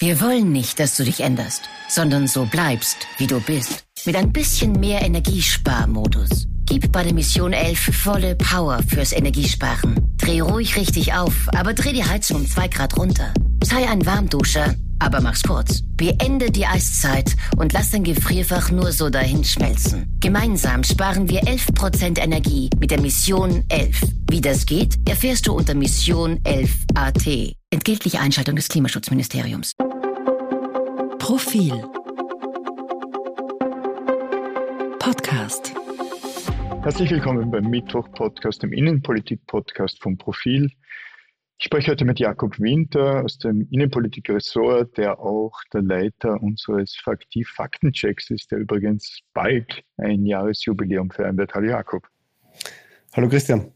Wir wollen nicht, dass du dich änderst, sondern so bleibst, wie du bist. Mit ein bisschen mehr Energiesparmodus. Gib bei der Mission 11 volle Power fürs Energiesparen. Dreh ruhig richtig auf, aber dreh die Heizung um 2 Grad runter. Sei ein Warmduscher, aber mach's kurz. Beende die Eiszeit und lass dein Gefrierfach nur so dahin schmelzen. Gemeinsam sparen wir 11% Energie mit der Mission 11. Wie das geht, erfährst du unter Mission 11 AT. Entgeltliche Einschaltung des Klimaschutzministeriums. Profil Podcast Herzlich willkommen beim Mittwoch-Podcast, dem Innenpolitik-Podcast vom Profil. Ich spreche heute mit Jakob Winter aus dem Innenpolitik-Ressort, der auch der Leiter unseres Faktiv-Faktenchecks ist, der übrigens bald ein Jahresjubiläum feiern wird. Hallo Jakob. Hallo Christian.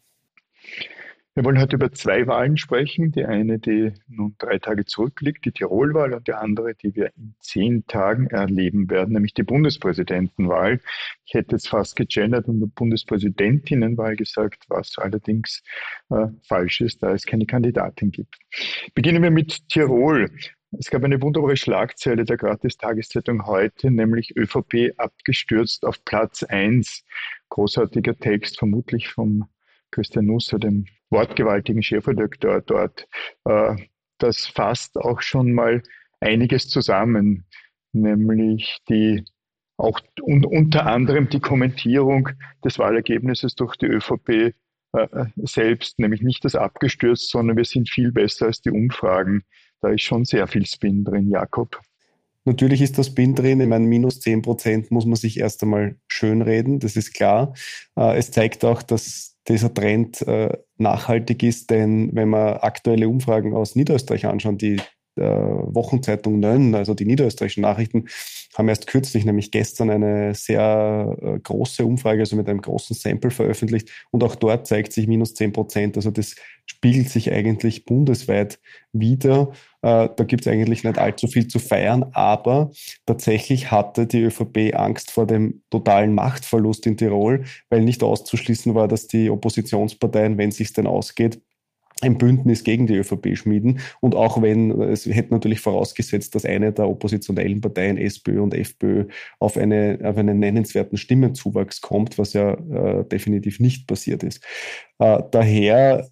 Wir wollen heute über zwei Wahlen sprechen. Die eine, die nun drei Tage zurückliegt, die Tirolwahl, und die andere, die wir in zehn Tagen erleben werden, nämlich die Bundespräsidentenwahl. Ich hätte jetzt fast gegendert und Bundespräsidentinnenwahl gesagt, was allerdings äh, falsch ist, da es keine Kandidatin gibt. Beginnen wir mit Tirol. Es gab eine wunderbare Schlagzeile der Gratis-Tageszeitung heute, nämlich ÖVP abgestürzt auf Platz eins. Großartiger Text, vermutlich vom Christian Nusser, dem wortgewaltigen Chefredakteur dort. Äh, das fasst auch schon mal einiges zusammen, nämlich die auch un unter anderem die Kommentierung des Wahlergebnisses durch die ÖVP äh, selbst, nämlich nicht das abgestürzt, sondern wir sind viel besser als die Umfragen. Da ist schon sehr viel Spin drin, Jakob. Natürlich ist das Spin drin. Ich meine, minus 10 Prozent muss man sich erst einmal schönreden, das ist klar. Äh, es zeigt auch, dass dieser Trend äh, nachhaltig ist, denn wenn wir aktuelle Umfragen aus Niederösterreich anschauen, die Wochenzeitung Nönn, also die niederösterreichischen Nachrichten, haben erst kürzlich, nämlich gestern, eine sehr äh, große Umfrage, also mit einem großen Sample veröffentlicht. Und auch dort zeigt sich minus 10 Prozent. Also das spiegelt sich eigentlich bundesweit wieder. Äh, da gibt es eigentlich nicht allzu viel zu feiern, aber tatsächlich hatte die ÖVP Angst vor dem totalen Machtverlust in Tirol, weil nicht auszuschließen war, dass die Oppositionsparteien, wenn es sich denn ausgeht, ein Bündnis gegen die ÖVP schmieden. Und auch wenn, es hätte natürlich vorausgesetzt, dass eine der oppositionellen Parteien, SPÖ und FPÖ, auf, eine, auf einen nennenswerten Stimmenzuwachs kommt, was ja äh, definitiv nicht passiert ist. Äh, daher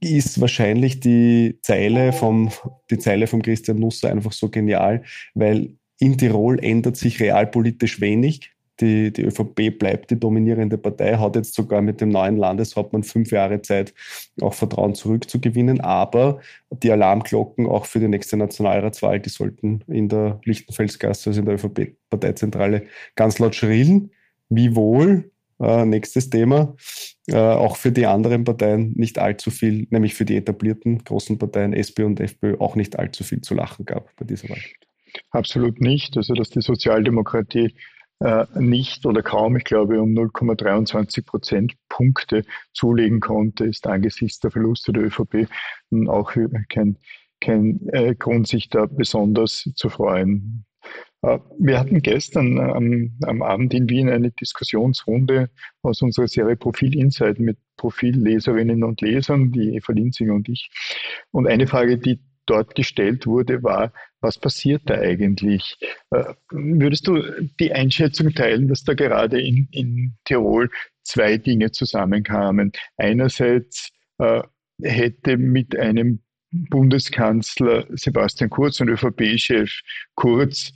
ist wahrscheinlich die Zeile vom, die Zeile vom Christian Nusser einfach so genial, weil in Tirol ändert sich realpolitisch wenig. Die, die ÖVP bleibt die dominierende Partei, hat jetzt sogar mit dem neuen Landeshauptmann fünf Jahre Zeit, auch Vertrauen zurückzugewinnen. Aber die Alarmglocken auch für die nächste Nationalratswahl, die sollten in der Lichtenfelsgasse, also in der ÖVP-Parteizentrale, ganz laut schrillen. Wie wohl, äh, nächstes Thema, äh, auch für die anderen Parteien nicht allzu viel, nämlich für die etablierten großen Parteien SP und FPÖ auch nicht allzu viel zu lachen gab bei dieser Wahl. Absolut nicht. Also dass die Sozialdemokratie äh, nicht oder kaum, ich glaube, um 0,23 Prozentpunkte zulegen konnte, ist angesichts der Verluste der ÖVP auch kein, kein äh, Grund, sich da besonders zu freuen. Äh, wir hatten gestern am, am, Abend in Wien eine Diskussionsrunde aus unserer Serie Profil Insight mit Profilleserinnen und Lesern, die Eva Linzinger und ich. Und eine Frage, die dort gestellt wurde, war, was passiert da eigentlich? Äh, würdest du die Einschätzung teilen, dass da gerade in, in Tirol zwei Dinge zusammenkamen? Einerseits äh, hätte mit einem Bundeskanzler Sebastian Kurz und ÖVP-Chef Kurz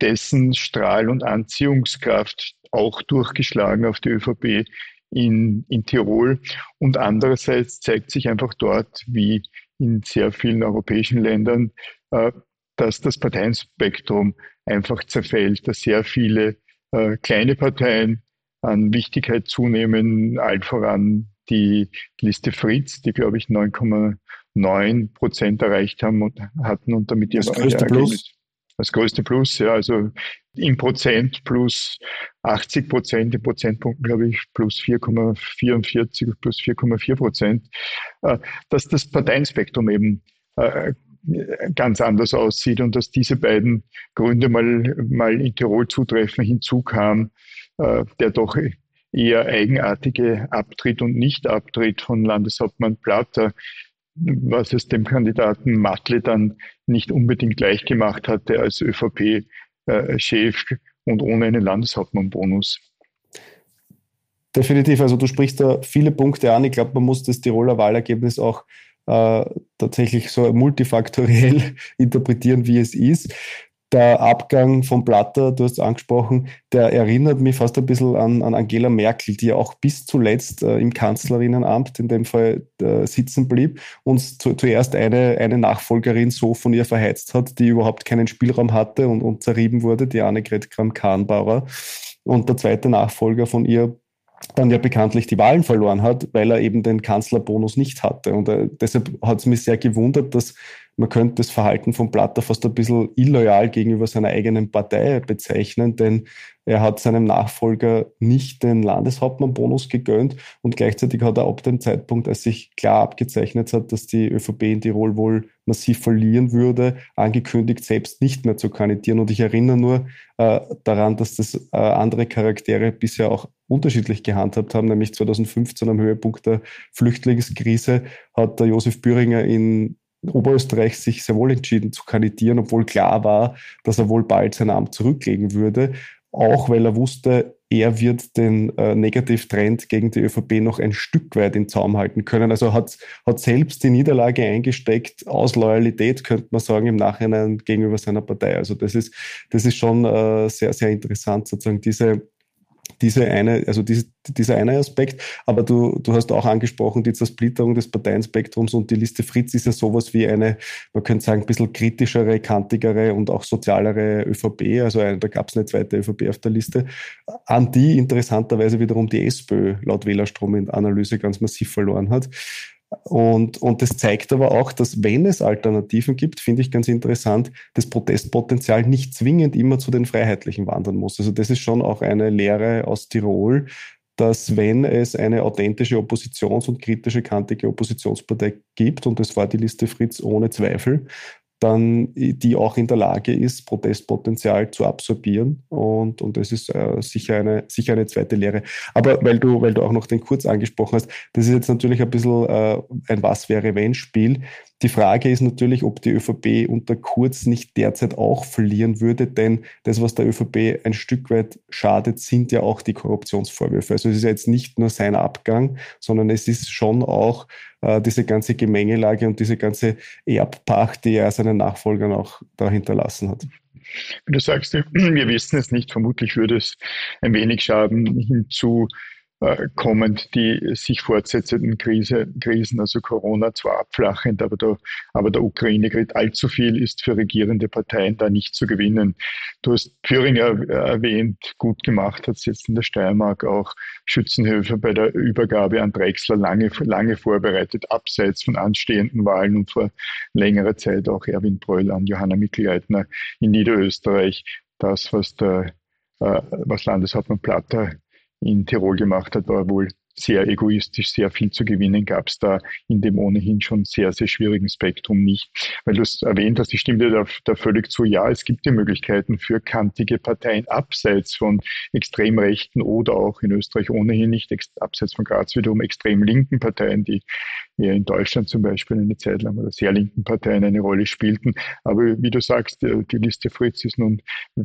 dessen Strahl- und Anziehungskraft auch durchgeschlagen auf die ÖVP in, in Tirol. Und andererseits zeigt sich einfach dort, wie in sehr vielen europäischen Ländern, äh, dass das Parteienspektrum einfach zerfällt, dass sehr viele äh, kleine Parteien an Wichtigkeit zunehmen, allen voran die Liste Fritz, die, glaube ich, 9,9 Prozent erreicht haben und hatten und damit das größte Plus. Das größte Plus, ja, also im Prozent plus 80 Prozent, in Prozentpunkten glaube ich plus 4,44, plus 4,4 Prozent, äh, dass das Parteienspektrum eben äh, ganz anders aussieht und dass diese beiden Gründe mal, mal in Tirol zutreffen hinzukam, äh, der doch eher eigenartige Abtritt und Nicht-Abtritt von Landeshauptmann Platter, was es dem Kandidaten Matle dann nicht unbedingt leicht gemacht hatte als ÖVP-Chef und ohne einen Landeshauptmannbonus. Definitiv, also du sprichst da viele Punkte an. Ich glaube, man muss das Tiroler Wahlergebnis auch äh, tatsächlich so multifaktoriell interpretieren, wie es ist der Abgang von Platter, du hast es angesprochen, der erinnert mich fast ein bisschen an, an Angela Merkel, die ja auch bis zuletzt äh, im Kanzlerinnenamt in dem Fall äh, sitzen blieb und zu, zuerst eine, eine Nachfolgerin so von ihr verheizt hat, die überhaupt keinen Spielraum hatte und, und zerrieben wurde, die Annegret Kramp-Karrenbauer. Und der zweite Nachfolger von ihr dann ja bekanntlich die Wahlen verloren hat, weil er eben den Kanzlerbonus nicht hatte. Und äh, deshalb hat es mich sehr gewundert, dass man könnte das Verhalten von Platter fast ein bisschen illoyal gegenüber seiner eigenen Partei bezeichnen, denn er hat seinem Nachfolger nicht den Landeshauptmannbonus gegönnt und gleichzeitig hat er ab dem Zeitpunkt, als sich klar abgezeichnet hat, dass die ÖVP in Tirol wohl massiv verlieren würde, angekündigt, selbst nicht mehr zu kandidieren. Und ich erinnere nur äh, daran, dass das äh, andere Charaktere bisher auch unterschiedlich gehandhabt haben, nämlich 2015 am Höhepunkt der Flüchtlingskrise hat der Josef Büringer in Oberösterreich sich sehr wohl entschieden zu kandidieren, obwohl klar war, dass er wohl bald sein Amt zurücklegen würde. Auch weil er wusste, er wird den äh, Negativtrend gegen die ÖVP noch ein Stück weit in Zaum halten können. Also hat, hat selbst die Niederlage eingesteckt aus Loyalität, könnte man sagen, im Nachhinein gegenüber seiner Partei. Also das ist, das ist schon äh, sehr, sehr interessant, sozusagen diese diese eine, also diese, dieser eine Aspekt. Aber du, du hast auch angesprochen, die Zersplitterung des Parteienspektrums und die Liste Fritz ist ja sowas wie eine, man könnte sagen, ein bisschen kritischere, kantigere und auch sozialere ÖVP. Also da gab es eine zweite ÖVP auf der Liste, an die interessanterweise wiederum die SPÖ laut Wählerstrom in Analyse ganz massiv verloren hat. Und, und das zeigt aber auch, dass wenn es Alternativen gibt, finde ich ganz interessant, das Protestpotenzial nicht zwingend immer zu den Freiheitlichen wandern muss. Also das ist schon auch eine Lehre aus Tirol, dass wenn es eine authentische Oppositions- und kritische, kantige Oppositionspartei gibt, und das war die Liste Fritz ohne Zweifel, dann die auch in der Lage ist, Protestpotenzial zu absorbieren. Und, und das ist äh, sicher, eine, sicher eine zweite Lehre. Aber weil du, weil du auch noch den Kurz angesprochen hast, das ist jetzt natürlich ein bisschen äh, ein Was-wäre-wenn-Spiel. Die Frage ist natürlich, ob die ÖVP unter Kurz nicht derzeit auch verlieren würde, denn das, was der ÖVP ein Stück weit schadet, sind ja auch die Korruptionsvorwürfe. Also es ist ja jetzt nicht nur sein Abgang, sondern es ist schon auch äh, diese ganze Gemengelage und diese ganze Erbpacht, die er seinen Nachfolgern auch da hinterlassen hat. Du sagst, wir wissen es nicht, vermutlich würde es ein wenig Schaden hinzu kommend die sich fortsetzenden Krise, Krisen, also Corona zwar abflachend, aber der, aber der Ukraine-Krieg allzu viel ist für regierende Parteien da nicht zu gewinnen. Du hast Thüringer erwähnt, gut gemacht hat es jetzt in der Steiermark auch Schützenhöfe bei der Übergabe an Drechsler lange, lange vorbereitet, abseits von anstehenden Wahlen und vor längerer Zeit auch Erwin Bröll an Johanna Mikl-Leitner in Niederösterreich. Das, was der äh, was Landeshauptmann Platter in Tirol gemacht hat, war wohl sehr egoistisch, sehr viel zu gewinnen gab es da in dem ohnehin schon sehr, sehr schwierigen Spektrum nicht. Weil du es erwähnt hast, ich stimme dir da, da, völlig zu, ja, es gibt die Möglichkeiten für kantige Parteien abseits von extrem rechten oder auch in Österreich ohnehin nicht, abseits von Graz wiederum extrem linken Parteien, die ja in Deutschland zum Beispiel eine Zeit lang oder sehr linken Parteien eine Rolle spielten. Aber wie du sagst, die Liste Fritz ist nun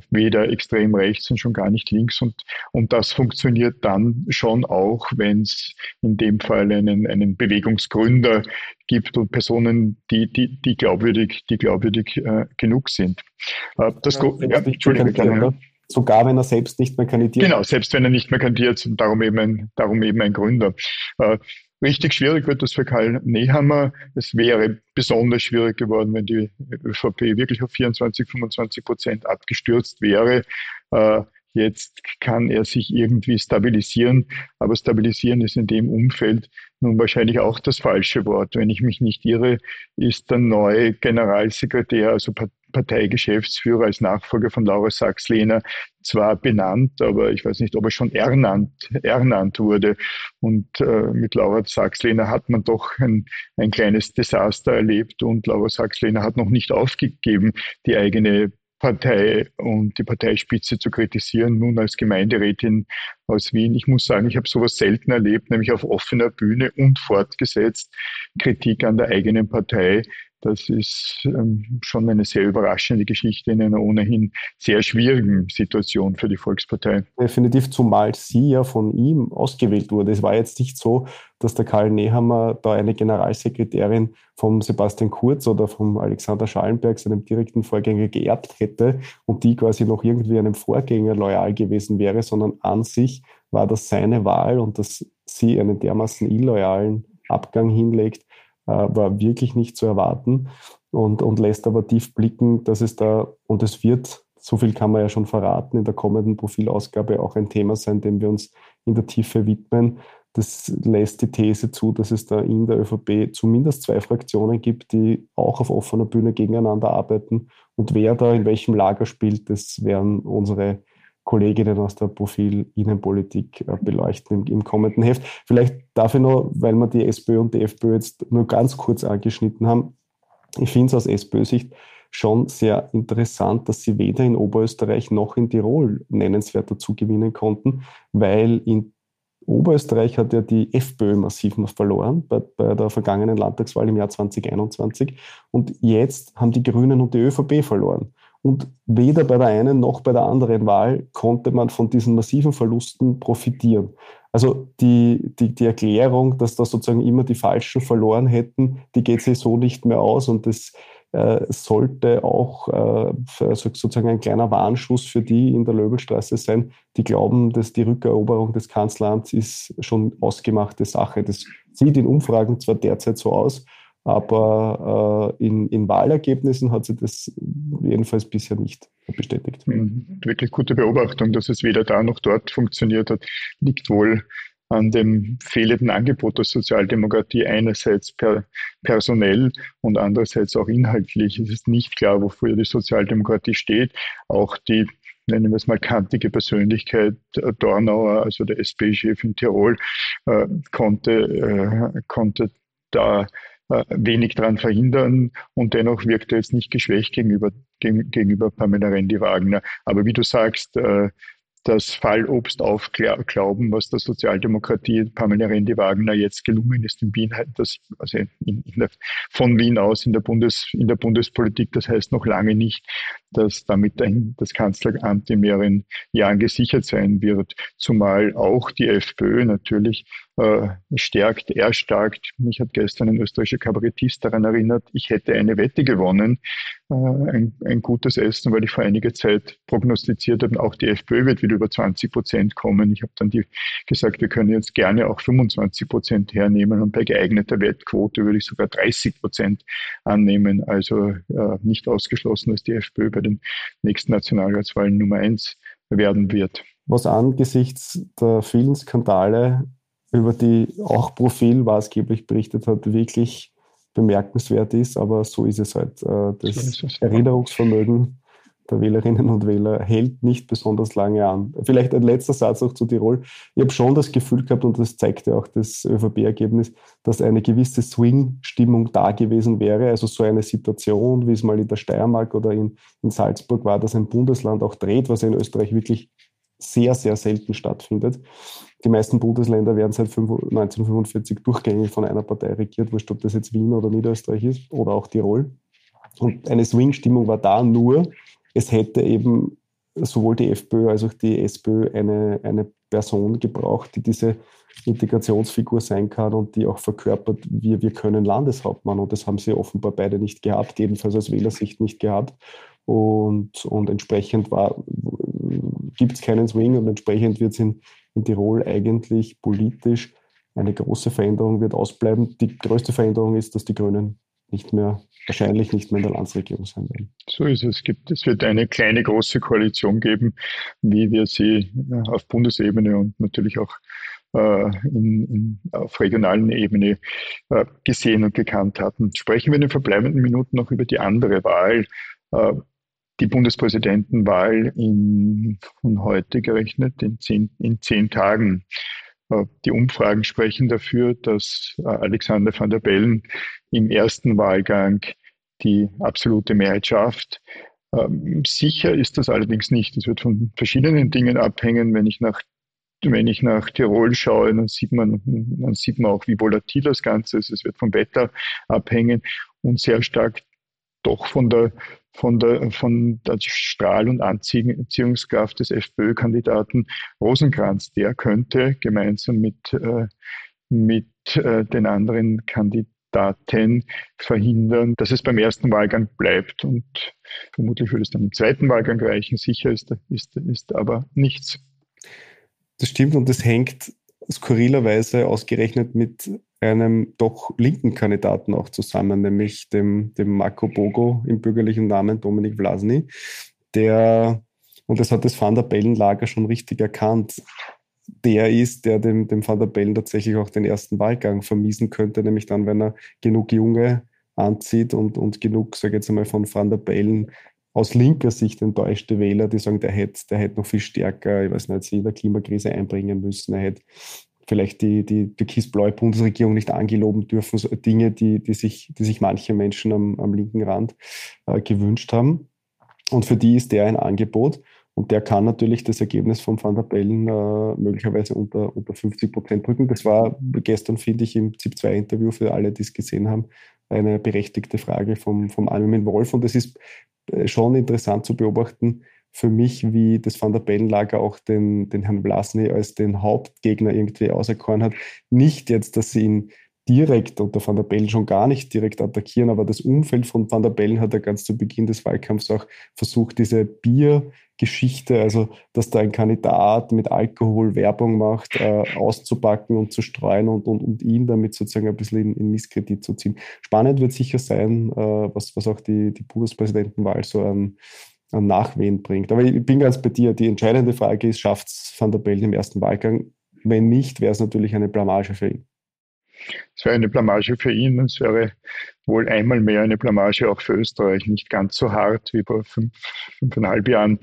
weder extrem rechts und schon gar nicht links und, und das funktioniert dann schon auch, wenn es in dem Fall einen, einen Bewegungsgründer gibt und Personen, die, die, die glaubwürdig, die glaubwürdig äh, genug sind. Äh, das ja, ja, Entschuldigung, gerne, Sogar wenn er selbst nicht mehr kandidiert. Genau, selbst wenn er nicht mehr kandidiert, darum eben ein, darum eben ein Gründer. Richtig schwierig wird das für Karl Nehammer. Es wäre besonders schwierig geworden, wenn die ÖVP wirklich auf 24, 25 Prozent abgestürzt wäre. Äh, Jetzt kann er sich irgendwie stabilisieren, aber stabilisieren ist in dem Umfeld nun wahrscheinlich auch das falsche Wort. Wenn ich mich nicht irre, ist der neue Generalsekretär, also Parteigeschäftsführer als Nachfolger von Laura Sachs-Lehner zwar benannt, aber ich weiß nicht, ob er schon ernannt, ernannt wurde. Und äh, mit Laura Sachs-Lehner hat man doch ein, ein kleines Desaster erlebt und Laura Sachs-Lehner hat noch nicht aufgegeben, die eigene Partei und die Parteispitze zu kritisieren, nun als Gemeinderätin aus Wien. Ich muss sagen, ich habe sowas selten erlebt, nämlich auf offener Bühne und fortgesetzt Kritik an der eigenen Partei. Das ist ähm, schon eine sehr überraschende Geschichte in einer ohnehin sehr schwierigen Situation für die Volkspartei. Definitiv, zumal sie ja von ihm ausgewählt wurde. Es war jetzt nicht so, dass der Karl Nehammer da eine Generalsekretärin vom Sebastian Kurz oder vom Alexander Schallenberg, seinem direkten Vorgänger, geerbt hätte und die quasi noch irgendwie einem Vorgänger loyal gewesen wäre, sondern an sich war das seine Wahl und dass sie einen dermaßen illoyalen Abgang hinlegt, war wirklich nicht zu erwarten und, und lässt aber tief blicken, dass es da, und es wird, so viel kann man ja schon verraten, in der kommenden Profilausgabe auch ein Thema sein, dem wir uns in der Tiefe widmen. Das lässt die These zu, dass es da in der ÖVP zumindest zwei Fraktionen gibt, die auch auf offener Bühne gegeneinander arbeiten. Und wer da in welchem Lager spielt, das werden unsere Kolleginnen aus der Profil Innenpolitik äh, beleuchten im, im, kommenden Heft. Vielleicht darf ich noch, weil wir die SPÖ und die FPÖ jetzt nur ganz kurz angeschnitten haben, ich finde es aus SPÖ-Sicht schon sehr interessant, dass sie weder in Oberösterreich noch in Tirol nennenswert dazu gewinnen konnten, weil in Oberösterreich hat ja die FPÖ massiv verloren bei, bei, der vergangenen Landtagswahl im Jahr 2021 und jetzt haben die Grünen und die ÖVP verloren. Und weder bei der einen noch bei der anderen Wahl konnte man von diesen massiven Verlusten profitieren. Also die, die, die Erklärung, dass da sozusagen immer die Falschen verloren hätten, die geht sich so nicht mehr aus. Und das äh, sollte auch äh, sozusagen ein kleiner Warnschuss für die in der Löbelstraße sein, die glauben, dass die Rückeroberung des Kanzleramts ist schon ausgemachte Sache. Das sieht in Umfragen zwar derzeit so aus, aber äh, in, in Wahlergebnissen hat sie das jedenfalls bisher nicht bestätigt. Mhm. Wirklich gute Beobachtung, dass es weder da noch dort funktioniert hat, liegt wohl an dem fehlenden Angebot der Sozialdemokratie einerseits per, personell und andererseits auch inhaltlich. Es ist nicht klar, wofür die Sozialdemokratie steht. Auch die nennen wir es mal kantige Persönlichkeit äh, Dornauer, also der SP-Chef in Tirol, äh, konnte, äh, konnte da wenig daran verhindern und dennoch wirkt er jetzt nicht geschwächt gegenüber, gegenüber Pamela Rendi-Wagner. Aber wie du sagst, äh, das Fallobst aufglauben, was der Sozialdemokratie Pamela Rendi-Wagner jetzt gelungen ist in Wien, das, also in, in der, von Wien aus in der, Bundes, in der Bundespolitik, das heißt noch lange nicht, dass damit das Kanzleramt in mehreren Jahren gesichert sein wird, zumal auch die FPÖ natürlich äh, stärkt, erstarkt. Mich hat gestern ein österreichischer Kabarettist daran erinnert, ich hätte eine Wette gewonnen, äh, ein, ein gutes Essen, weil ich vor einiger Zeit prognostiziert habe, auch die FPÖ wird wieder über 20 Prozent kommen. Ich habe dann die, gesagt, wir können jetzt gerne auch 25 Prozent hernehmen und bei geeigneter Wettquote würde ich sogar 30 Prozent annehmen. Also äh, nicht ausgeschlossen, dass die FPÖ bei den nächsten Nationalratswahlen Nummer eins werden wird. Was angesichts der vielen Skandale, über die auch Profil maßgeblich berichtet hat, wirklich bemerkenswert ist, aber so ist es halt. Äh, das Erinnerungsvermögen der Wählerinnen und Wähler hält nicht besonders lange an. Vielleicht ein letzter Satz auch zu Tirol. Ich habe schon das Gefühl gehabt, und das zeigte auch das ÖVP-Ergebnis, dass eine gewisse Swing-Stimmung da gewesen wäre. Also so eine Situation, wie es mal in der Steiermark oder in, in Salzburg war, dass ein Bundesland auch dreht, was in Österreich wirklich sehr, sehr selten stattfindet. Die meisten Bundesländer werden seit 1945 durchgängig von einer Partei regiert, wurscht ob das jetzt Wien oder Niederösterreich ist oder auch Tirol. Und eine Swing-Stimmung war da nur, es hätte eben sowohl die FPÖ als auch die SPÖ eine, eine Person gebraucht, die diese Integrationsfigur sein kann und die auch verkörpert, wir, wir können Landeshauptmann. Und das haben sie offenbar beide nicht gehabt, jedenfalls aus Wählersicht nicht gehabt. Und, und entsprechend gibt es keinen Swing und entsprechend wird es in, in Tirol eigentlich politisch eine große Veränderung wird ausbleiben. Die größte Veränderung ist, dass die Grünen nicht mehr, wahrscheinlich nicht mehr in der Landesregierung sein werden. So ist es. Es, wird eine kleine große Koalition geben, wie wir sie auf Bundesebene und natürlich auch äh, in, in, auf regionalen Ebene äh, gesehen und gekannt hatten. Sprechen wir in den verbleibenden Minuten noch über die andere Wahl, äh, die Bundespräsidentenwahl in, von heute gerechnet in zehn, in zehn Tagen. Äh, die Umfragen sprechen dafür, dass äh, Alexander van der Bellen im ersten Wahlgang die absolute Mehrheit schafft. Ähm, sicher ist das allerdings nicht. Es wird von verschiedenen Dingen abhängen. Wenn ich nach wenn ich nach Tirol schaue, dann sieht man, dann sieht man auch, wie volatil das Ganze ist. Es wird vom Wetter abhängen und sehr stark doch von der, von der, von der Strahl- und Anziehungskraft des FPÖ-Kandidaten Rosenkranz. Der könnte gemeinsam mit, äh, mit äh, den anderen Kandidaten verhindern, dass es beim ersten Wahlgang bleibt. Und vermutlich würde es dann im zweiten Wahlgang reichen. Sicher ist, ist, ist aber nichts. Das stimmt und das hängt skurrilerweise ausgerechnet mit einem doch linken Kandidaten auch zusammen, nämlich dem, dem Marco Bogo im bürgerlichen Namen Dominik Vlasny, der, und das hat das Van der Bellen-Lager schon richtig erkannt, der ist, der dem, dem Van der Bellen tatsächlich auch den ersten Wahlgang vermiesen könnte, nämlich dann, wenn er genug Junge anzieht und, und genug, sage ich jetzt einmal, von Van der Bellen aus linker Sicht enttäuschte Wähler, die sagen, der hätte, der hätte noch viel stärker, ich weiß nicht, sich in der Klimakrise einbringen müssen, er hätte vielleicht die, die türkis-blaue Bundesregierung nicht angeloben dürfen, so Dinge, die, die, sich, die sich manche Menschen am, am linken Rand äh, gewünscht haben. Und für die ist der ein Angebot. Und der kann natürlich das Ergebnis von Van der Bellen äh, möglicherweise unter, unter 50 Prozent drücken. Das war gestern, finde ich, im ZIP-2-Interview für alle, die es gesehen haben, eine berechtigte Frage vom, vom Armin Wolf. Und es ist äh, schon interessant zu beobachten für mich, wie das Van der Bellen-Lager auch den, den Herrn Vlasny als den Hauptgegner irgendwie auserkoren hat. Nicht jetzt, dass sie ihn direkt unter Van der Bellen schon gar nicht direkt attackieren, aber das Umfeld von Van der Bellen hat er ganz zu Beginn des Wahlkampfs auch versucht, diese Biergeschichte, also dass da ein Kandidat mit Alkohol Werbung macht, äh, auszupacken und zu streuen und, und, und ihn damit sozusagen ein bisschen in, in Misskredit zu ziehen. Spannend wird sicher sein, äh, was, was auch die, die Bundespräsidentenwahl so an, an Nachwehen bringt. Aber ich bin ganz bei dir. Die entscheidende Frage ist, schafft es Van der Bellen im ersten Wahlgang? Wenn nicht, wäre es natürlich eine Blamage für ihn. Es wäre eine Blamage für ihn. Es wäre wohl einmal mehr eine Blamage auch für Österreich. Nicht ganz so hart wie vor fünf, fünfeinhalb Jahren,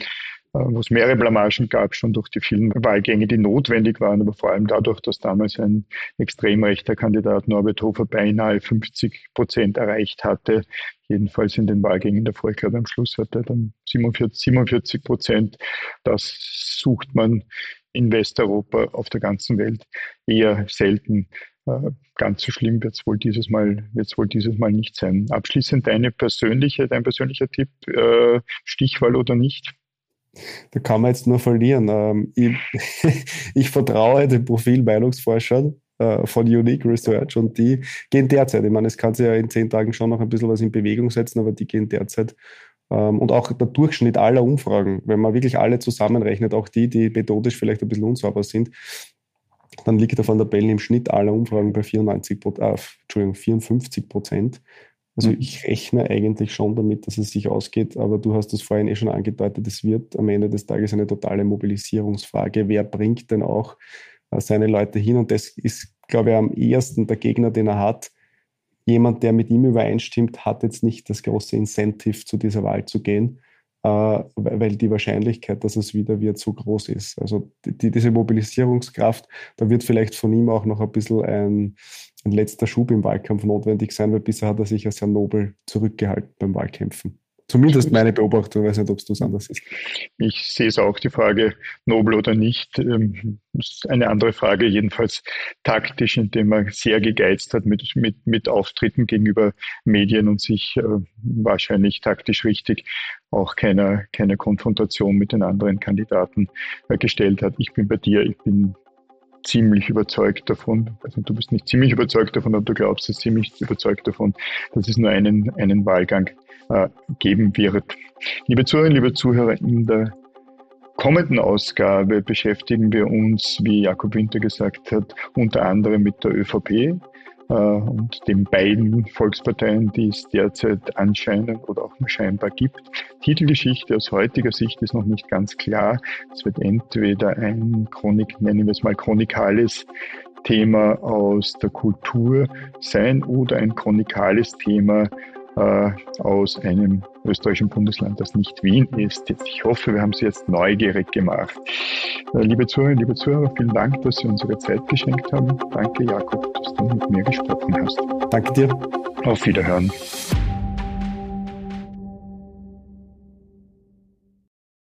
wo es mehrere Blamagen gab, schon durch die vielen Wahlgänge, die notwendig waren, aber vor allem dadurch, dass damals ein extrem rechter Kandidat Norbert Hofer beinahe 50 Prozent erreicht hatte. Jedenfalls in den Wahlgängen davor. Ich glaube, am Schluss hatte er dann 47, 47 Prozent. Das sucht man in Westeuropa auf der ganzen Welt eher selten. Äh, ganz so schlimm wird es wohl dieses Mal, wird's wohl dieses Mal nicht sein. Abschließend deine persönliche, dein persönlicher Tipp, äh, Stichwahl oder nicht? Da kann man jetzt nur verlieren. Ähm, ich, ich, vertraue dem Profil Meinungsforschern äh, von Unique Research und die gehen derzeit, ich meine, es kann sich ja in zehn Tagen schon noch ein bisschen was in Bewegung setzen, aber die gehen derzeit ähm, und auch der Durchschnitt aller Umfragen, wenn man wirklich alle zusammenrechnet, auch die, die methodisch vielleicht ein bisschen unsauber sind, dann liegt er von der Bellen im Schnitt aller Umfragen bei 94, äh, Entschuldigung, 54 Prozent. Also mhm. ich rechne eigentlich schon damit, dass es sich ausgeht, aber du hast das vorhin eh schon angedeutet, es wird am Ende des Tages eine totale Mobilisierungsfrage. Wer bringt denn auch äh, seine Leute hin? Und das ist, glaube ich, am ehesten der Gegner, den er hat. Jemand, der mit ihm übereinstimmt, hat jetzt nicht das große Incentive, zu dieser Wahl zu gehen. Äh, weil die Wahrscheinlichkeit, dass es wieder wird, so groß ist. Also die, diese Mobilisierungskraft, da wird vielleicht von ihm auch noch ein bisschen ein, ein letzter Schub im Wahlkampf notwendig sein, weil bisher hat er sich ja sehr nobel zurückgehalten beim Wahlkämpfen. Zumindest meine Beobachtung, ich weiß nicht, ob es das anders ist. Ich sehe es auch, die Frage, nobel oder nicht, ähm, ist eine andere Frage, jedenfalls taktisch, indem er sehr gegeizt hat mit, mit, mit Auftritten gegenüber Medien und sich äh, wahrscheinlich taktisch richtig auch keine, keine Konfrontation mit den anderen Kandidaten äh, gestellt hat. Ich bin bei dir, ich bin ziemlich überzeugt davon, also du bist nicht ziemlich überzeugt davon, aber du glaubst es ziemlich überzeugt davon, dass es nur einen, einen Wahlgang äh, geben wird. Liebe Zuhörerinnen, liebe Zuhörer, in der kommenden Ausgabe beschäftigen wir uns, wie Jakob Winter gesagt hat, unter anderem mit der ÖVP äh, und den beiden Volksparteien, die es derzeit anscheinend oder auch scheinbar gibt. Titelgeschichte aus heutiger Sicht ist noch nicht ganz klar. Es wird entweder ein Chronik, nennen wir es mal chronikales Thema aus der Kultur sein oder ein chronikales Thema äh, aus einem österreichischen Bundesland, das nicht Wien ist. Ich hoffe, wir haben Sie jetzt neugierig gemacht. Äh, liebe Zuhörerinnen, liebe Zuhörer, vielen Dank, dass Sie unsere Zeit geschenkt haben. Danke, Jakob, dass du mit mir gesprochen hast. Danke dir. Auf Wiederhören.